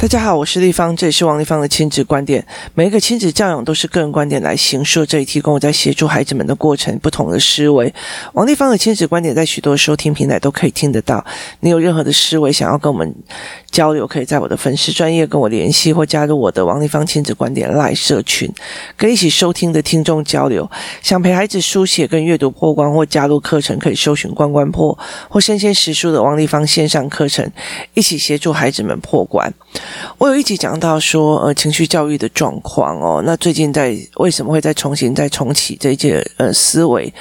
大家好，我是丽芳，这里是王立芳的亲子观点。每一个亲子教养都是个人观点来形塑，这里提供我在协助孩子们的过程不同的思维。王立芳的亲子观点在许多收听平台都可以听得到。你有任何的思维想要跟我们交流，可以在我的粉丝专业跟我联系，或加入我的王立芳亲子观点 LINE 社群，跟一起收听的听众交流。想陪孩子书写跟阅读破关，或加入课程，可以搜寻关关破或生鲜时书的王立芳线上课程，一起协助孩子们破关。我有一集讲到说，呃，情绪教育的状况哦。那最近在为什么会再重新再重启这一届呃思维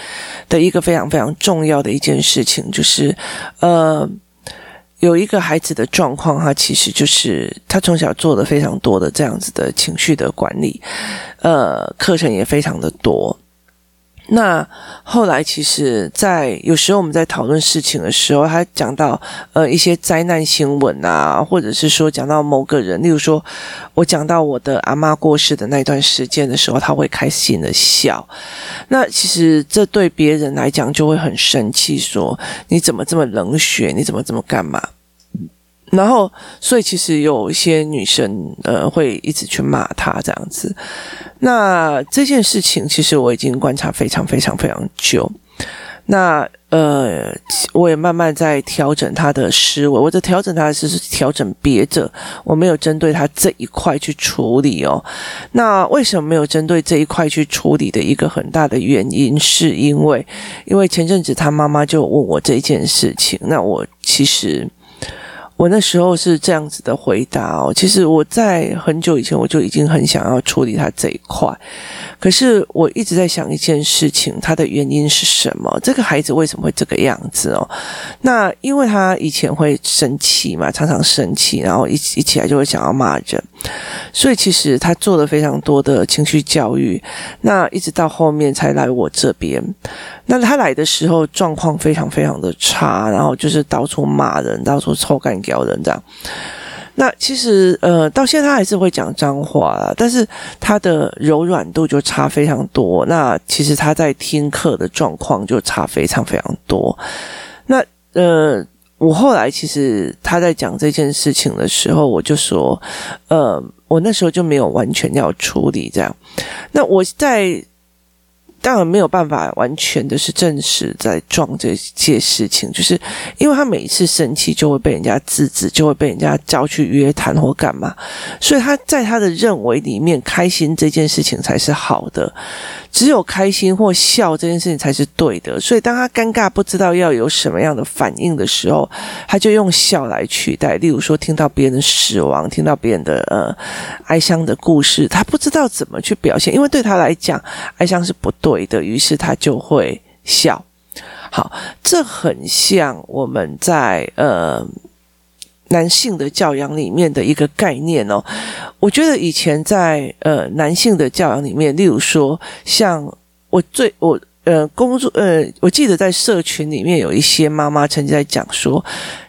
的一个非常非常重要的一件事情，就是呃，有一个孩子的状况，他其实就是他从小做了非常多的这样子的情绪的管理，呃，课程也非常的多。那后来，其实，在有时候我们在讨论事情的时候，他讲到呃一些灾难新闻啊，或者是说讲到某个人，例如说我讲到我的阿嬷过世的那段时间的时候，他会开心的笑。那其实这对别人来讲就会很生气，说你怎么这么冷血？你怎么这么干嘛？然后，所以其实有一些女生呃会一直去骂他这样子。那这件事情其实我已经观察非常非常非常久。那呃，我也慢慢在调整他的思维。我在调整他的思是调整别者，我没有针对他这一块去处理哦。那为什么没有针对这一块去处理的一个很大的原因，是因为因为前阵子他妈妈就问我这件事情。那我其实。我那时候是这样子的回答哦，其实我在很久以前我就已经很想要处理他这一块，可是我一直在想一件事情，他的原因是什么？这个孩子为什么会这个样子哦？那因为他以前会生气嘛，常常生气，然后一一起来就会想要骂人，所以其实他做了非常多的情绪教育，那一直到后面才来我这边。那他来的时候状况非常非常的差，然后就是到处骂人，到处臭干譙人这样。那其实呃，到现在他还是会讲脏话啦，但是他的柔软度就差非常多。那其实他在听课的状况就差非常非常多。那呃，我后来其实他在讲这件事情的时候，我就说，呃，我那时候就没有完全要处理这样。那我在。当然没有办法完全的是证实在撞这些事情，就是因为他每一次生气就会被人家制止，就会被人家叫去约谈或干嘛，所以他在他的认为里面，开心这件事情才是好的。只有开心或笑这件事情才是对的，所以当他尴尬不知道要有什么样的反应的时候，他就用笑来取代。例如说，听到别人的死亡，听到别人的呃哀伤的故事，他不知道怎么去表现，因为对他来讲，哀伤是不对的，于是他就会笑。好，这很像我们在呃。男性的教养里面的一个概念哦，我觉得以前在呃男性的教养里面，例如说像我最我呃工作呃，我记得在社群里面有一些妈妈曾经在讲说，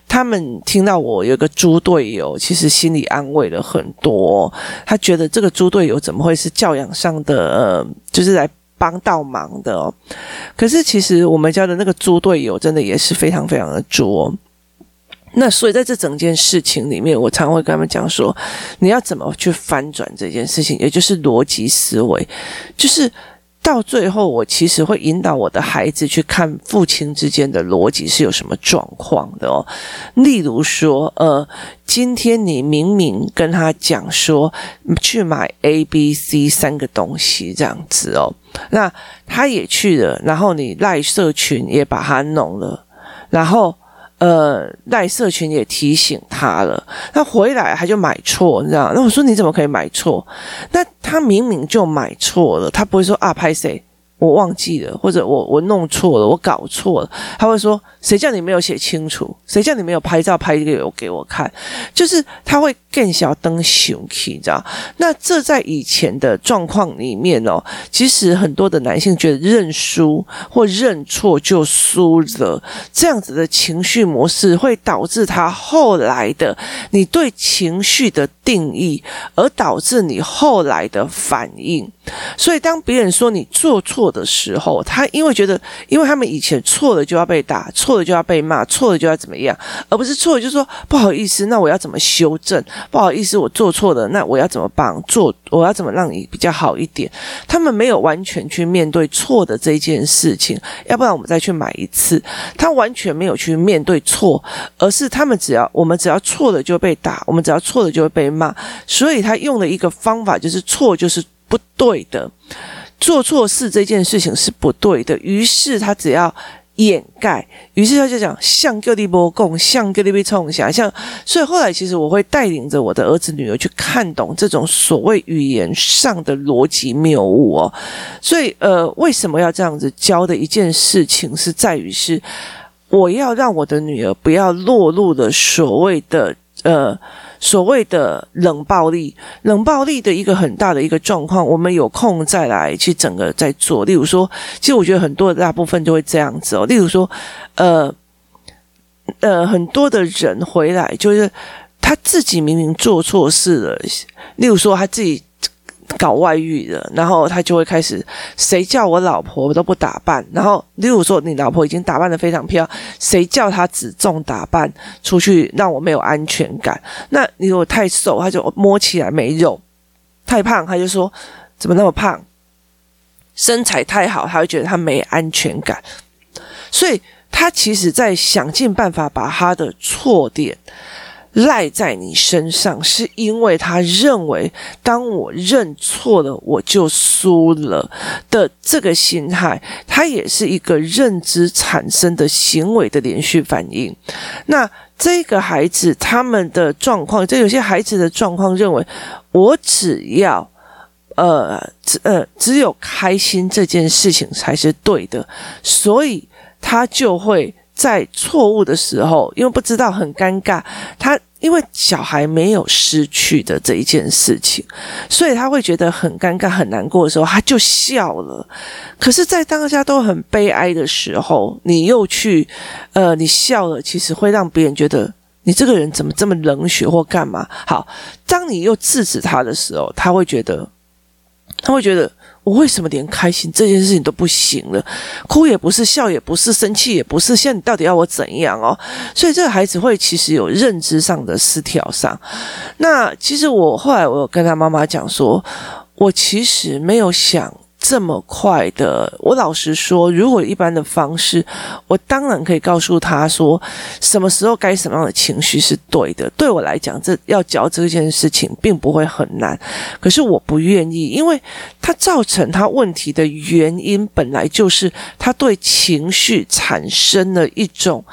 他们听到我有个猪队友，其实心里安慰了很多。他觉得这个猪队友怎么会是教养上的呃，就是来帮到忙的哦？可是其实我们家的那个猪队友真的也是非常非常的猪。那所以在这整件事情里面，我常会跟他们讲说，你要怎么去翻转这件事情，也就是逻辑思维，就是到最后，我其实会引导我的孩子去看父亲之间的逻辑是有什么状况的哦。例如说，呃，今天你明明跟他讲说去买 A、B、C 三个东西这样子哦，那他也去了，然后你赖社群也把他弄了，然后。呃，赖社群也提醒他了，他回来他就买错，你知道？那我说你怎么可以买错？那他明明就买错了，他不会说啊，拍谁？我忘记了，或者我我弄错了，我搞错了，他会说，谁叫你没有写清楚？谁叫你没有拍照拍给我给我看？就是他会更小灯熊气，你知道？那这在以前的状况里面哦，其实很多的男性觉得认输或认错就输了，这样子的情绪模式会导致他后来的你对情绪的定义，而导致你后来的反应。所以当别人说你做错的时候，他因为觉得，因为他们以前错了就要被打，错了就要被骂，错了就要怎么样，而不是错了就说不好意思，那我要怎么修正？不好意思，我做错了，那我要怎么帮做？我要怎么让你比较好一点？他们没有完全去面对错的这件事情，要不然我们再去买一次。他完全没有去面对错，而是他们只要我们只要错了就被打，我们只要错了就会被骂，所以他用了一个方法，就是错就是。不对的，做错事这件事情是不对的。于是他只要掩盖，于是他就讲像各地波共，像各地被冲想像。所以后来其实我会带领着我的儿子女儿去看懂这种所谓语言上的逻辑谬误哦。所以呃，为什么要这样子教的一件事情是在于是，我要让我的女儿不要落入了所谓的呃。所谓的冷暴力，冷暴力的一个很大的一个状况，我们有空再来去整个再做。例如说，其实我觉得很多大部分都会这样子哦。例如说，呃呃，很多的人回来就是他自己明明做错事了，例如说他自己。搞外遇的，然后他就会开始，谁叫我老婆都不打扮？然后，例如说，你老婆已经打扮得非常漂亮，谁叫她只重打扮出去，让我没有安全感？那你如果太瘦，他就摸起来没肉；太胖，他就说怎么那么胖？身材太好，他会觉得他没安全感。所以，他其实在想尽办法把他的错点。赖在你身上，是因为他认为，当我认错了，我就输了的这个心态，他也是一个认知产生的行为的连续反应。那这个孩子他们的状况，这有些孩子的状况认为，我只要呃只呃只有开心这件事情才是对的，所以他就会。在错误的时候，因为不知道很尴尬，他因为小孩没有失去的这一件事情，所以他会觉得很尴尬、很难过的时候，他就笑了。可是，在当下都很悲哀的时候，你又去，呃，你笑了，其实会让别人觉得你这个人怎么这么冷血或干嘛？好，当你又制止他的时候，他会觉得，他会觉得。我为什么连开心这件事情都不行了？哭也不是，笑也不是，生气也不是，现在你到底要我怎样哦？所以这个孩子会其实有认知上的失调上。那其实我后来我跟他妈妈讲说，我其实没有想。这么快的，我老实说，如果一般的方式，我当然可以告诉他说，什么时候该什么样的情绪是对的。对我来讲，这要教这件事情并不会很难，可是我不愿意，因为他造成他问题的原因本来就是他对情绪产生了一种。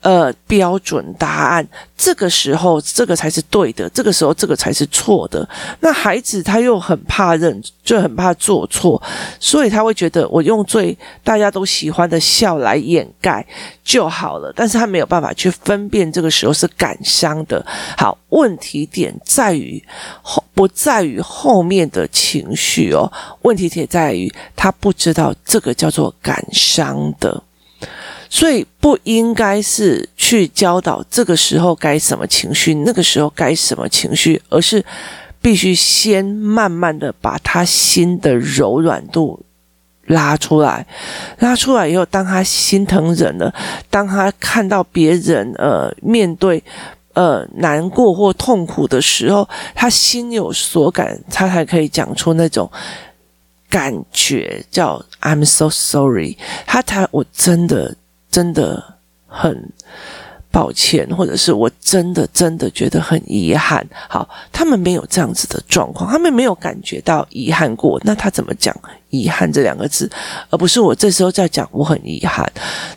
呃，标准答案，这个时候这个才是对的，这个时候这个才是错的。那孩子他又很怕认，就很怕做错，所以他会觉得我用最大家都喜欢的笑来掩盖就好了。但是他没有办法去分辨这个时候是感伤的。好，问题点在于后，不在于后面的情绪哦，问题点在于他不知道这个叫做感伤的。所以不应该是去教导这个时候该什么情绪，那个时候该什么情绪，而是必须先慢慢的把他心的柔软度拉出来，拉出来以后，当他心疼人了，当他看到别人呃面对呃难过或痛苦的时候，他心有所感，他才可以讲出那种感觉，叫 I'm so sorry。他他我真的。真的很抱歉，或者是我真的真的觉得很遗憾。好，他们没有这样子的状况，他们没有感觉到遗憾过，那他怎么讲遗憾这两个字，而不是我这时候在讲我很遗憾？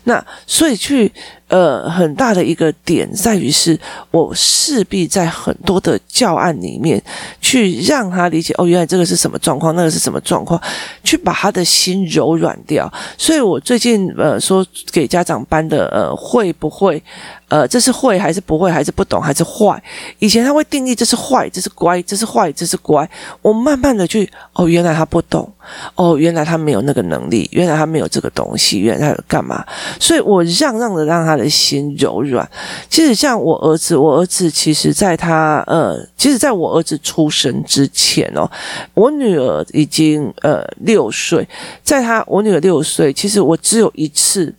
那所以去。呃，很大的一个点在于是，我势必在很多的教案里面去让他理解，哦，原来这个是什么状况，那个是什么状况，去把他的心柔软掉。所以我最近呃说给家长班的呃会不会呃这是会还是不会还是不懂还是坏？以前他会定义这是坏，这是乖，这是坏，这是乖。我慢慢的去哦，原来他不懂。哦，原来他没有那个能力，原来他没有这个东西，原来他干嘛？所以我让让的让他的心柔软。其实像我儿子，我儿子其实在他呃，其实在我儿子出生之前哦，我女儿已经呃六岁，在他我女儿六岁，其实我只有一次。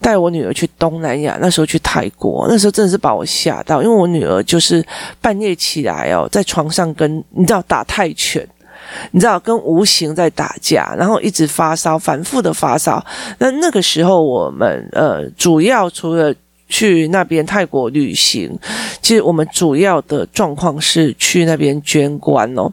带我女儿去东南亚，那时候去泰国，那时候真的是把我吓到，因为我女儿就是半夜起来哦，在床上跟你知道打泰拳，你知道跟无形在打架，然后一直发烧，反复的发烧。那那个时候我们呃，主要除了去那边泰国旅行，其实我们主要的状况是去那边捐棺哦。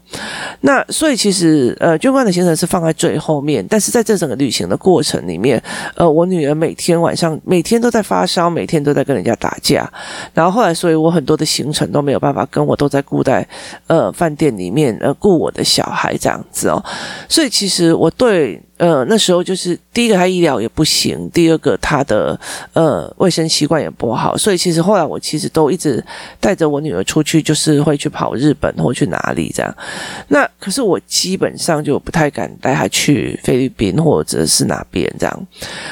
那所以其实呃，捐棺的行程是放在最后面，但是在这整个旅行的过程里面，呃，我女儿每天晚上每天都在发烧，每天都在跟人家打架。然后后来，所以我很多的行程都没有办法跟我都在顾在呃饭店里面呃顾我的小孩这样子哦。所以其实我对。呃，那时候就是第一个，他医疗也不行；第二个，他的呃卫生习惯也不好。所以其实后来我其实都一直带着我女儿出去，就是会去跑日本或去哪里这样。那可是我基本上就不太敢带她去菲律宾或者是哪边这样。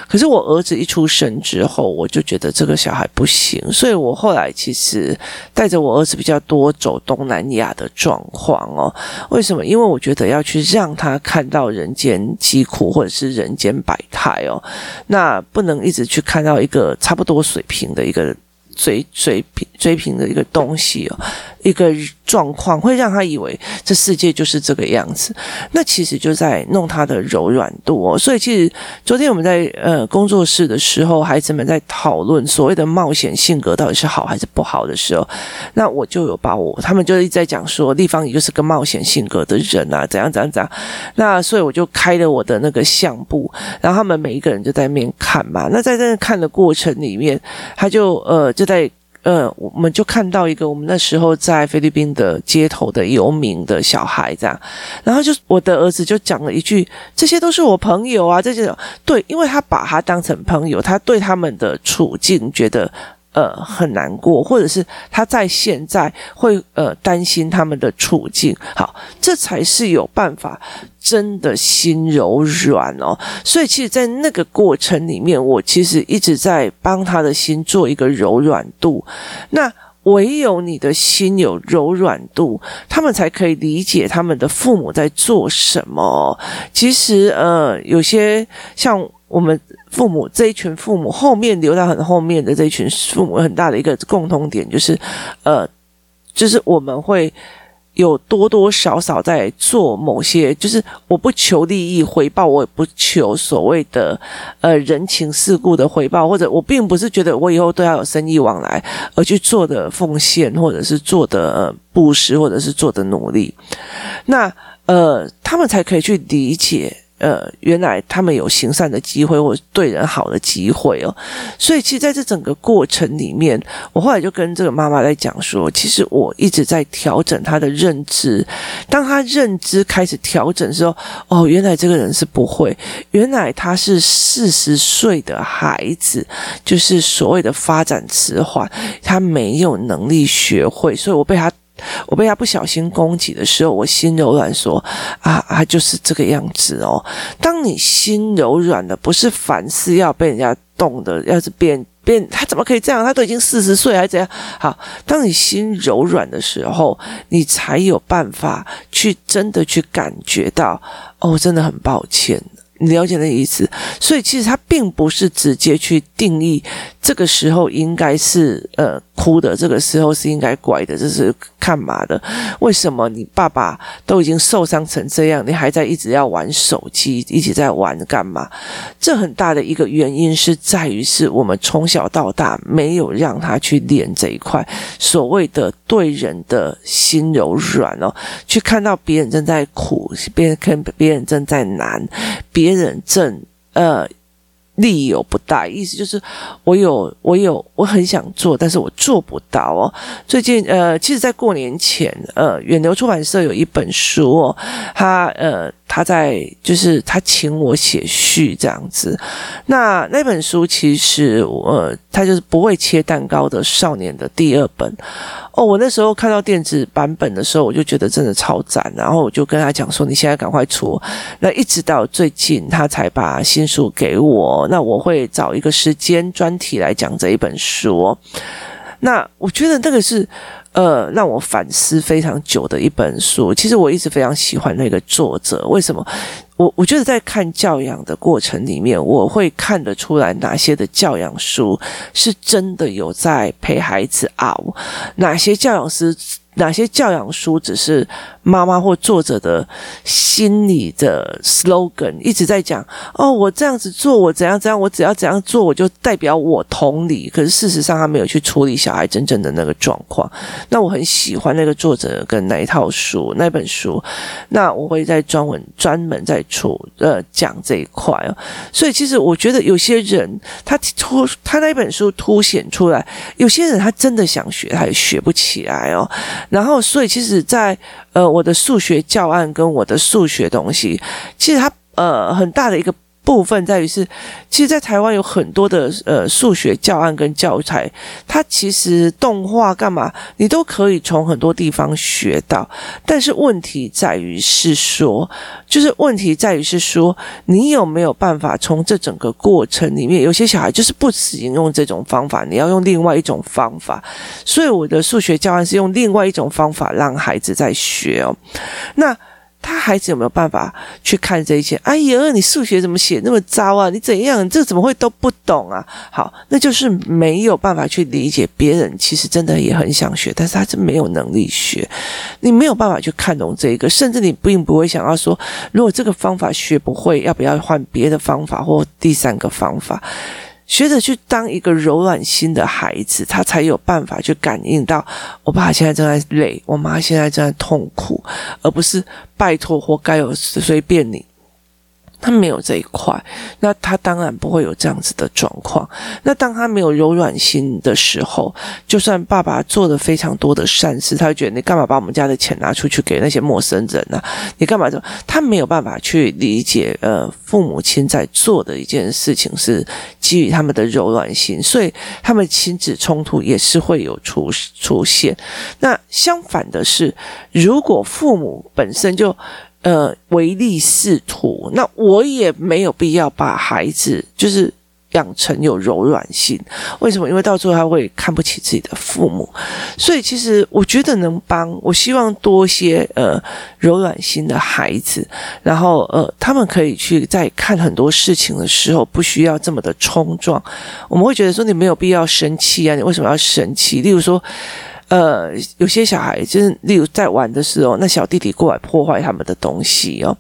可是我儿子一出生之后，我就觉得这个小孩不行，所以我后来其实带着我儿子比较多走东南亚的状况哦。为什么？因为我觉得要去让他看到人间疾苦。或者是人间百态哦，那不能一直去看到一个差不多水平的一个追追平追平的一个东西哦。一个状况会让他以为这世界就是这个样子，那其实就在弄他的柔软度哦。所以其实昨天我们在呃工作室的时候，孩子们在讨论所谓的冒险性格到底是好还是不好的时候，那我就有把我他们就一直在讲说，立方你就是个冒险性格的人啊，怎样怎样怎样。那所以我就开了我的那个相簿，然后他们每一个人就在那边看嘛。那在这看的过程里面，他就呃就在。嗯，我们就看到一个我们那时候在菲律宾的街头的游民的小孩这样，然后就我的儿子就讲了一句：“这些都是我朋友啊。”这些对，因为他把他当成朋友，他对他们的处境觉得。呃，很难过，或者是他在现在会呃担心他们的处境，好，这才是有办法真的心柔软哦。所以，其实，在那个过程里面，我其实一直在帮他的心做一个柔软度。那唯有你的心有柔软度，他们才可以理解他们的父母在做什么。其实，呃，有些像。我们父母这一群父母后面留到很后面的这一群父母，很大的一个共同点就是，呃，就是我们会有多多少少在做某些，就是我不求利益回报，我也不求所谓的呃人情世故的回报，或者我并不是觉得我以后都要有生意往来而去做的奉献，或者是做的呃布施，或者是做的努力，那呃，他们才可以去理解。呃，原来他们有行善的机会，或对人好的机会哦。所以，其实在这整个过程里面，我后来就跟这个妈妈在讲说，其实我一直在调整她的认知。当她认知开始调整的时候，哦，原来这个人是不会，原来他是四十岁的孩子，就是所谓的发展迟缓，他没有能力学会，所以我被他。我被他不小心攻击的时候，我心柔软，说啊啊，就是这个样子哦。当你心柔软的，不是凡事要被人家动的，要是变变，他怎么可以这样？他都已经四十岁还怎样？好，当你心柔软的时候，你才有办法去真的去感觉到，哦，真的很抱歉。你了解那意思，所以其实他并不是直接去定义这个时候应该是呃哭的，这个时候是应该乖的，这是干嘛的？为什么你爸爸都已经受伤成这样，你还在一直要玩手机，一直在玩干嘛？这很大的一个原因是在于是我们从小到大没有让他去练这一块所谓的对人的心柔软哦，去看到别人正在苦，别人看别人正在难，别。别人正呃力有不逮，意思就是我有我有我很想做，但是我做不到哦。最近呃，其实，在过年前，呃，远流出版社有一本书哦，他呃。他在就是他请我写序这样子。那那本书其实呃，他就是不会切蛋糕的少年的第二本哦。我那时候看到电子版本的时候，我就觉得真的超赞，然后我就跟他讲说：“你现在赶快出。”那一直到最近，他才把新书给我。那我会找一个时间专题来讲这一本书。那我觉得那个是。呃，让我反思非常久的一本书。其实我一直非常喜欢那个作者。为什么？我我觉得在看教养的过程里面，我会看得出来哪些的教养书是真的有在陪孩子熬，哪些教养师。哪些教养书只是妈妈或作者的心里的 slogan，一直在讲哦，我这样子做，我怎样怎样，我只要怎样做，我就代表我同理。可是事实上，他没有去处理小孩真正的那个状况。那我很喜欢那个作者跟那一套书，那本书。那我会在专门专门在出呃讲这一块哦。所以其实我觉得有些人他突他那本书凸显出来，有些人他真的想学，他也学不起来哦。然后，所以其实在，呃，我的数学教案跟我的数学东西，其实它呃很大的一个。部分在于是，其实，在台湾有很多的呃数学教案跟教材，它其实动画干嘛，你都可以从很多地方学到。但是问题在于是说，就是问题在于是说，你有没有办法从这整个过程里面，有些小孩就是不使用这种方法，你要用另外一种方法。所以我的数学教案是用另外一种方法让孩子在学哦。那。他孩子有没有办法去看这一些？哎呀，你数学怎么写那么糟啊？你怎样？这怎么会都不懂啊？好，那就是没有办法去理解别人。其实真的也很想学，但是他是没有能力学。你没有办法去看懂这个，甚至你并不会想要说，如果这个方法学不会，要不要换别的方法或第三个方法？学着去当一个柔软心的孩子，他才有办法去感应到，我爸现在正在累，我妈现在正在痛苦，而不是拜托活该有随便你。他没有这一块，那他当然不会有这样子的状况。那当他没有柔软心的时候，就算爸爸做了非常多的善事，他会觉得你干嘛把我们家的钱拿出去给那些陌生人呢？你干嘛这？他没有办法去理解，呃，父母亲在做的一件事情是基于他们的柔软心，所以他们亲子冲突也是会有出出现。那相反的是，如果父母本身就呃，唯利是图，那我也没有必要把孩子就是养成有柔软性。为什么？因为到最后他会看不起自己的父母。所以其实我觉得能帮，我希望多些呃柔软心的孩子，然后呃他们可以去在看很多事情的时候，不需要这么的冲撞。我们会觉得说，你没有必要生气啊，你为什么要生气？例如说。呃，有些小孩就是，例如在玩的时候，那小弟弟过来破坏他们的东西哦，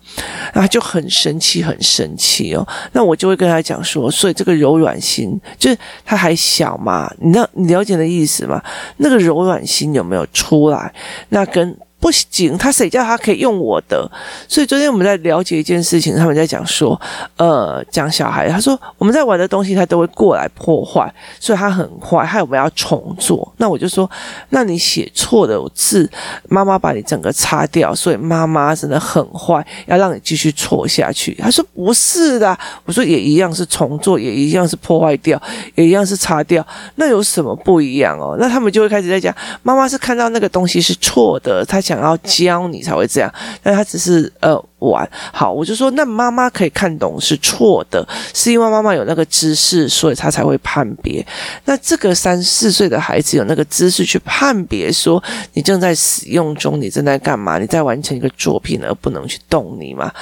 然后就很生气，很生气哦。那我就会跟他讲说，所以这个柔软心，就是他还小嘛，你那你了解的意思吗？那个柔软心有没有出来？那跟。不行，他谁叫他可以用我的？所以昨天我们在了解一件事情，他们在讲说，呃，讲小孩，他说我们在玩的东西，他都会过来破坏，所以他很坏，他有没有要重做？那我就说，那你写错的字，妈妈把你整个擦掉，所以妈妈真的很坏，要让你继续错下去。他说不是的，我说也一样是重做，也一样是破坏掉，也一样是擦掉，那有什么不一样哦？那他们就会开始在讲，妈妈是看到那个东西是错的，他。想要教你才会这样，但他只是呃。玩好，我就说那妈妈可以看懂是错的，是因为妈妈有那个知识，所以他才会判别。那这个三四岁的孩子有那个知识去判别，说你正在使用中，你正在干嘛？你在完成一个作品，而不能去动你嘛？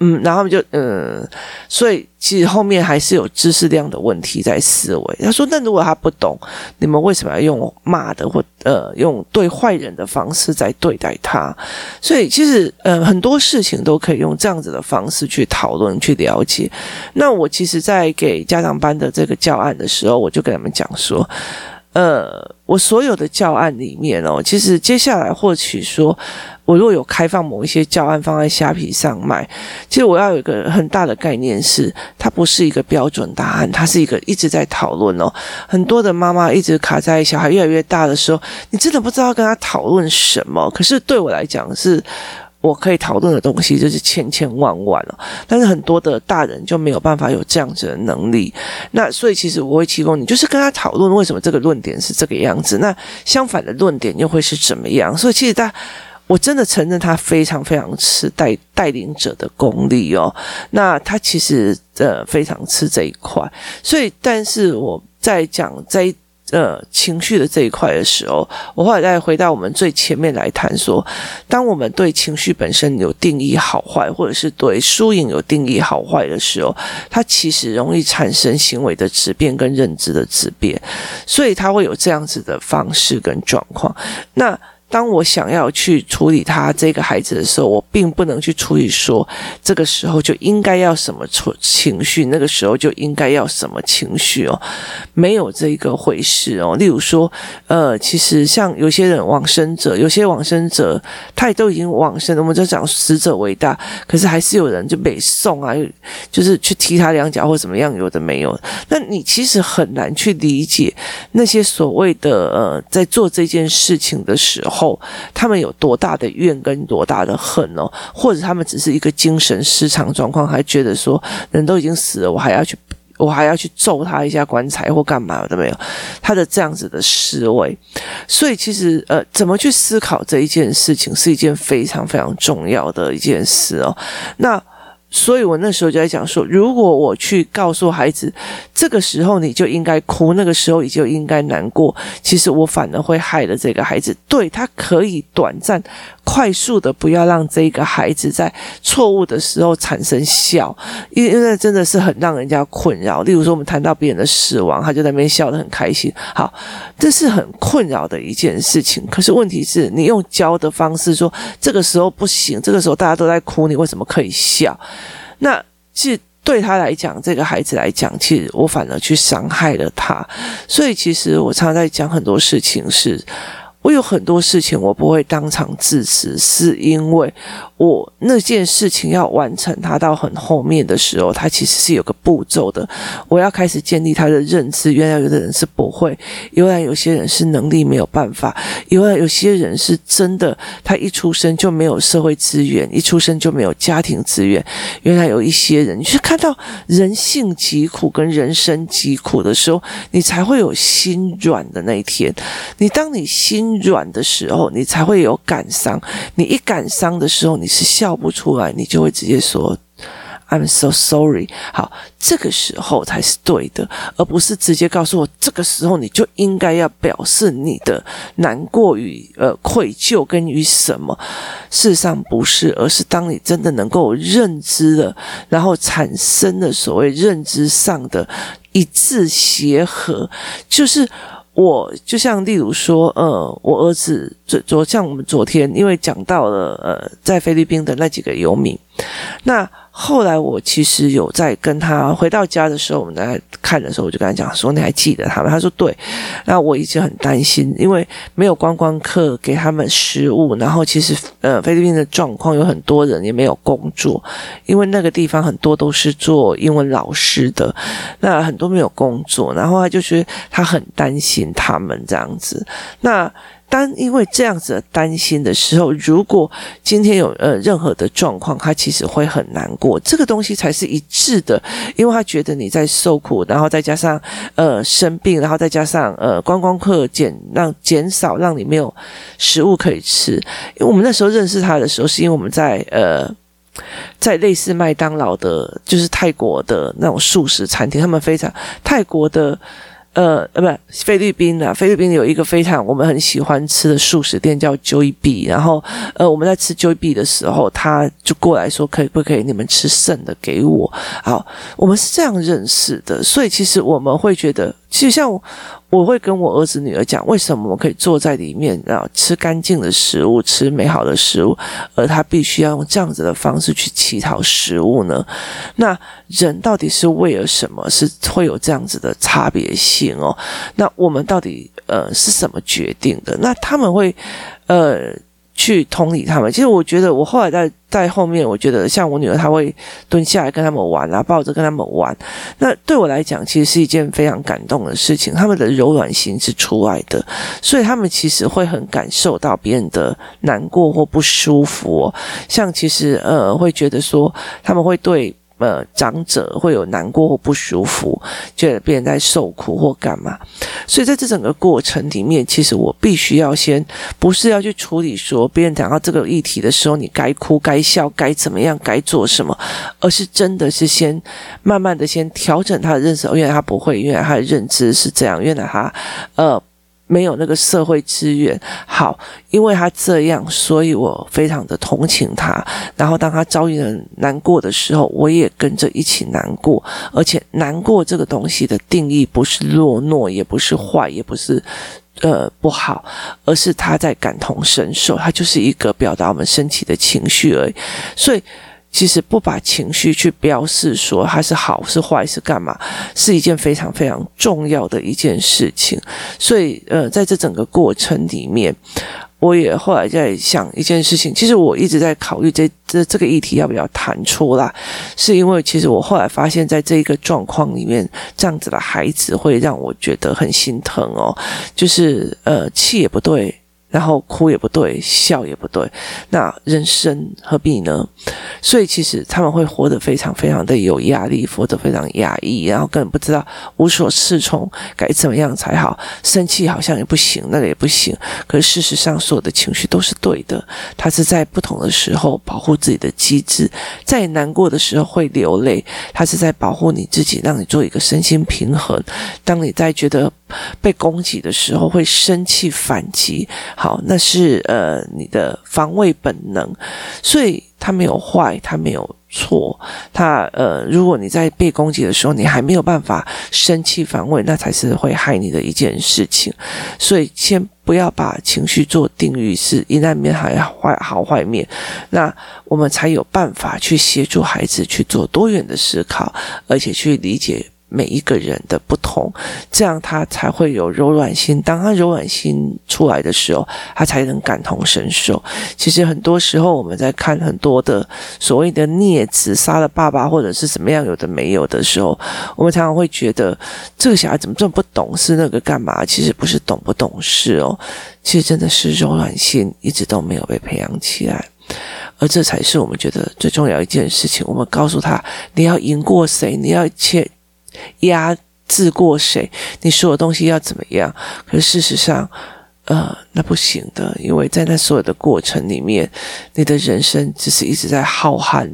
嗯，然后就嗯，所以其实后面还是有知识量的问题在思维。他说，那如果他不懂，你们为什么要用骂的或呃用对坏人的方式在对待他？所以其实呃很多事情。都可以用这样子的方式去讨论、去了解。那我其实，在给家长班的这个教案的时候，我就跟他们讲说，呃，我所有的教案里面哦，其实接下来或许说，我如果有开放某一些教案放在虾皮上卖，其实我要有一个很大的概念是，它不是一个标准答案，它是一个一直在讨论哦。很多的妈妈一直卡在小孩越来越大的时候，你真的不知道跟他讨论什么。可是对我来讲是。我可以讨论的东西就是千千万万了，但是很多的大人就没有办法有这样子的能力。那所以其实我会提供你，就是跟他讨论为什么这个论点是这个样子，那相反的论点又会是怎么样？所以其实大，我真的承认他非常非常吃带带领者的功力哦。那他其实呃非常吃这一块，所以但是我在讲在。呃，情绪的这一块的时候，我后来再回到我们最前面来谈说，当我们对情绪本身有定义好坏，或者是对输赢有定义好坏的时候，它其实容易产生行为的质变跟认知的质变，所以它会有这样子的方式跟状况。那当我想要去处理他这个孩子的时候，我并不能去处理说这个时候就应该要什么情绪，那个时候就应该要什么情绪哦，没有这个回事哦。例如说，呃，其实像有些人往生者，有些往生者他也都已经往生了，我们就讲死者为大，可是还是有人就被送啊，就是去踢他两脚或怎么样，有的没有。那你其实很难去理解那些所谓的呃，在做这件事情的时候。后，他们有多大的怨跟多大的恨哦，或者他们只是一个精神失常状况，还觉得说人都已经死了，我还要去，我还要去揍他一下棺材或干嘛都没有，他的这样子的思维，所以其实呃，怎么去思考这一件事情，是一件非常非常重要的一件事哦。那。所以我那时候就在讲说，如果我去告诉孩子，这个时候你就应该哭，那个时候你就应该难过，其实我反而会害了这个孩子。对，他可以短暂、快速的不要让这个孩子在错误的时候产生笑，因为因为真的是很让人家困扰。例如说，我们谈到别人的死亡，他就在那边笑得很开心。好，这是很困扰的一件事情。可是问题是你用教的方式说，这个时候不行，这个时候大家都在哭，你为什么可以笑？那是对他来讲，这个孩子来讲，其实我反而去伤害了他。所以其实我常常在讲很多事情是。我有很多事情我不会当场致辞，是因为我那件事情要完成它到很后面的时候，它其实是有个步骤的。我要开始建立他的认知，原来有的人是不会，原来有些人是能力没有办法，原来有些人是真的，他一出生就没有社会资源，一出生就没有家庭资源。原来有一些人，你去看到人性疾苦跟人生疾苦的时候，你才会有心软的那一天。你当你心软的时候，你才会有感伤。你一感伤的时候，你是笑不出来，你就会直接说 “I'm so sorry”。好，这个时候才是对的，而不是直接告诉我，这个时候你就应该要表示你的难过与呃愧疚跟于什么。事实上不是，而是当你真的能够认知了，然后产生了所谓认知上的一致协和，就是。我就像例如说，呃，我儿子昨昨像我们昨天，因为讲到了呃，在菲律宾的那几个游民，那。后来我其实有在跟他回到家的时候，我们在看的时候，我就跟他讲说：“你还记得他吗？”他说：“对。”那我一直很担心，因为没有观光客给他们食物，然后其实呃菲律宾的状况有很多人也没有工作，因为那个地方很多都是做英文老师的，那很多没有工作，然后他就觉得他很担心他们这样子。那当因为这样子的担心的时候，如果今天有呃任何的状况，他其实会很难过。这个东西才是一致的，因为他觉得你在受苦，然后再加上呃生病，然后再加上呃观光客减让减少，让你没有食物可以吃。因为我们那时候认识他的时候，是因为我们在呃在类似麦当劳的，就是泰国的那种素食餐厅，他们非常泰国的。呃呃，不，菲律宾的，菲律宾有一个非常我们很喜欢吃的素食店叫 Joey B，然后呃，我们在吃 Joey B 的时候，他就过来说，可以不可以你们吃剩的给我？好，我们是这样认识的，所以其实我们会觉得。其实像我，我会跟我儿子女儿讲，为什么我可以坐在里面，然后吃干净的食物，吃美好的食物，而他必须要用这样子的方式去乞讨食物呢？那人到底是为了什么？是会有这样子的差别性哦？那我们到底呃是什么决定的？那他们会呃。去同理他们。其实我觉得，我后来在在后面，我觉得像我女儿，她会蹲下来跟他们玩啊，抱着跟他们玩。那对我来讲，其实是一件非常感动的事情。他们的柔软心是出来的，所以他们其实会很感受到别人的难过或不舒服哦。像其实呃，会觉得说他们会对。呃，长者会有难过或不舒服，觉得别人在受苦或干嘛，所以在这整个过程里面，其实我必须要先，不是要去处理说别人讲到这个议题的时候，你该哭该笑该怎么样该做什么，而是真的是先慢慢的先调整他的认识，原来他不会，原来他的认知是这样，原来他呃。没有那个社会资源，好，因为他这样，所以我非常的同情他。然后当他遭遇了难过的时候，我也跟着一起难过。而且难过这个东西的定义不是懦弱，也不是坏，也不是呃不好，而是他在感同身受，他就是一个表达我们身体的情绪而已。所以。其实不把情绪去标示说它是好是坏是干嘛，是一件非常非常重要的一件事情。所以，呃，在这整个过程里面，我也后来在想一件事情。其实我一直在考虑这这这个议题要不要谈出来，是因为其实我后来发现，在这一个状况里面，这样子的孩子会让我觉得很心疼哦。就是呃，气也不对。然后哭也不对，笑也不对，那人生何必呢？所以其实他们会活得非常非常的有压力，活得非常压抑，然后根本不知道无所适从，该怎么样才好。生气好像也不行，那个也不行。可是事实上，所有的情绪都是对的。他是在不同的时候保护自己的机制，在难过的时候会流泪，他是在保护你自己，让你做一个身心平衡。当你在觉得被攻击的时候，会生气反击。好，那是呃你的防卫本能，所以他没有坏，他没有错，他呃，如果你在被攻击的时候，你还没有办法生气防卫，那才是会害你的一件事情。所以先不要把情绪做定义，是阴暗面还坏好坏面，那我们才有办法去协助孩子去做多元的思考，而且去理解。每一个人的不同，这样他才会有柔软心。当他柔软心出来的时候，他才能感同身受。其实很多时候我们在看很多的所谓的孽子杀了爸爸，或者是怎么样有的没有的时候，我们常常会觉得这个小孩怎么这么不懂事，那个干嘛？其实不是懂不懂事哦，其实真的是柔软心一直都没有被培养起来，而这才是我们觉得最重要一件事情。我们告诉他，你要赢过谁？你要切。压制过谁？你说的东西要怎么样？可事实上，呃，那不行的，因为在那所有的过程里面，你的人生只是一直在浩瀚，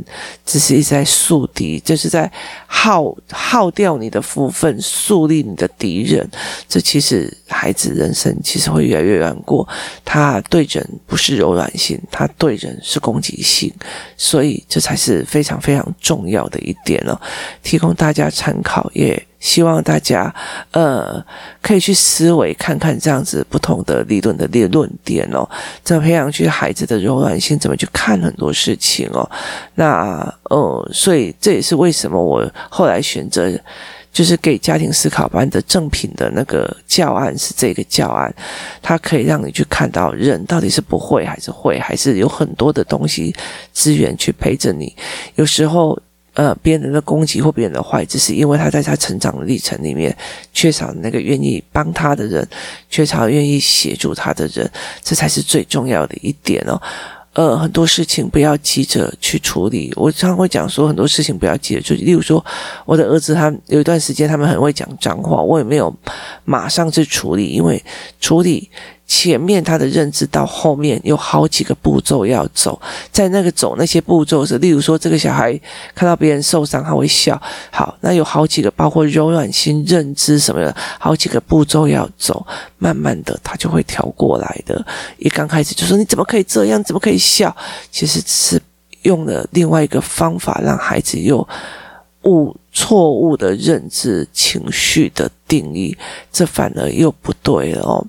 只是一直在树敌，就是在耗耗掉你的福分，树立你的敌人。这其实孩子人生其实会越来越难过。他对人不是柔软性，他对人是攻击性，所以这才是非常非常重要的一点哦，提供大家参考也。希望大家呃可以去思维看看这样子不同的理论的的论点哦，怎么培养去孩子的柔软性，怎么去看很多事情哦。那呃，所以这也是为什么我后来选择就是给家庭思考班的正品的那个教案是这个教案，它可以让你去看到人到底是不会还是会，还是有很多的东西资源去陪着你，有时候。呃，别人的攻击或别人的坏，只是因为他在他成长的历程里面缺少那个愿意帮他的人，缺少愿意协助他的人，这才是最重要的一点哦。呃，很多事情不要急着去处理。我常常会讲说，很多事情不要急着处理。例如说，我的儿子他有一段时间他们很会讲脏话，我也没有马上去处理，因为处理。前面他的认知到后面有好几个步骤要走，在那个走那些步骤是，例如说这个小孩看到别人受伤他会笑，好，那有好几个包括柔软心、认知什么的，好几个步骤要走，慢慢的他就会调过来的。一刚开始就说你怎么可以这样，怎么可以笑？其实是用了另外一个方法让孩子又误错误的认知情绪的定义，这反而又不对了哦。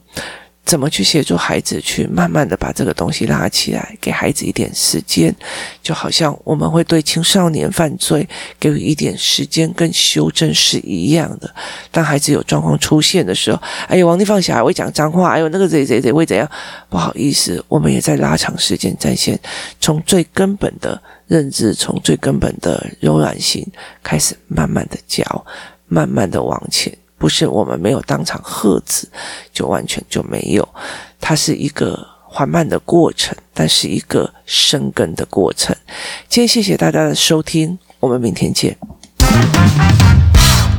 怎么去协助孩子去慢慢的把这个东西拉起来，给孩子一点时间，就好像我们会对青少年犯罪给予一点时间跟修正是一样的。当孩子有状况出现的时候，哎呦，王丽芳小孩会讲脏话，哎呦，那个谁谁谁会怎样？不好意思，我们也在拉长时间战线，从最根本的认知，从最根本的柔软性开始，慢慢的教，慢慢的往前。不是我们没有当场喝止，就完全就没有。它是一个缓慢的过程，但是一个生根的过程。今天谢谢大家的收听，我们明天见。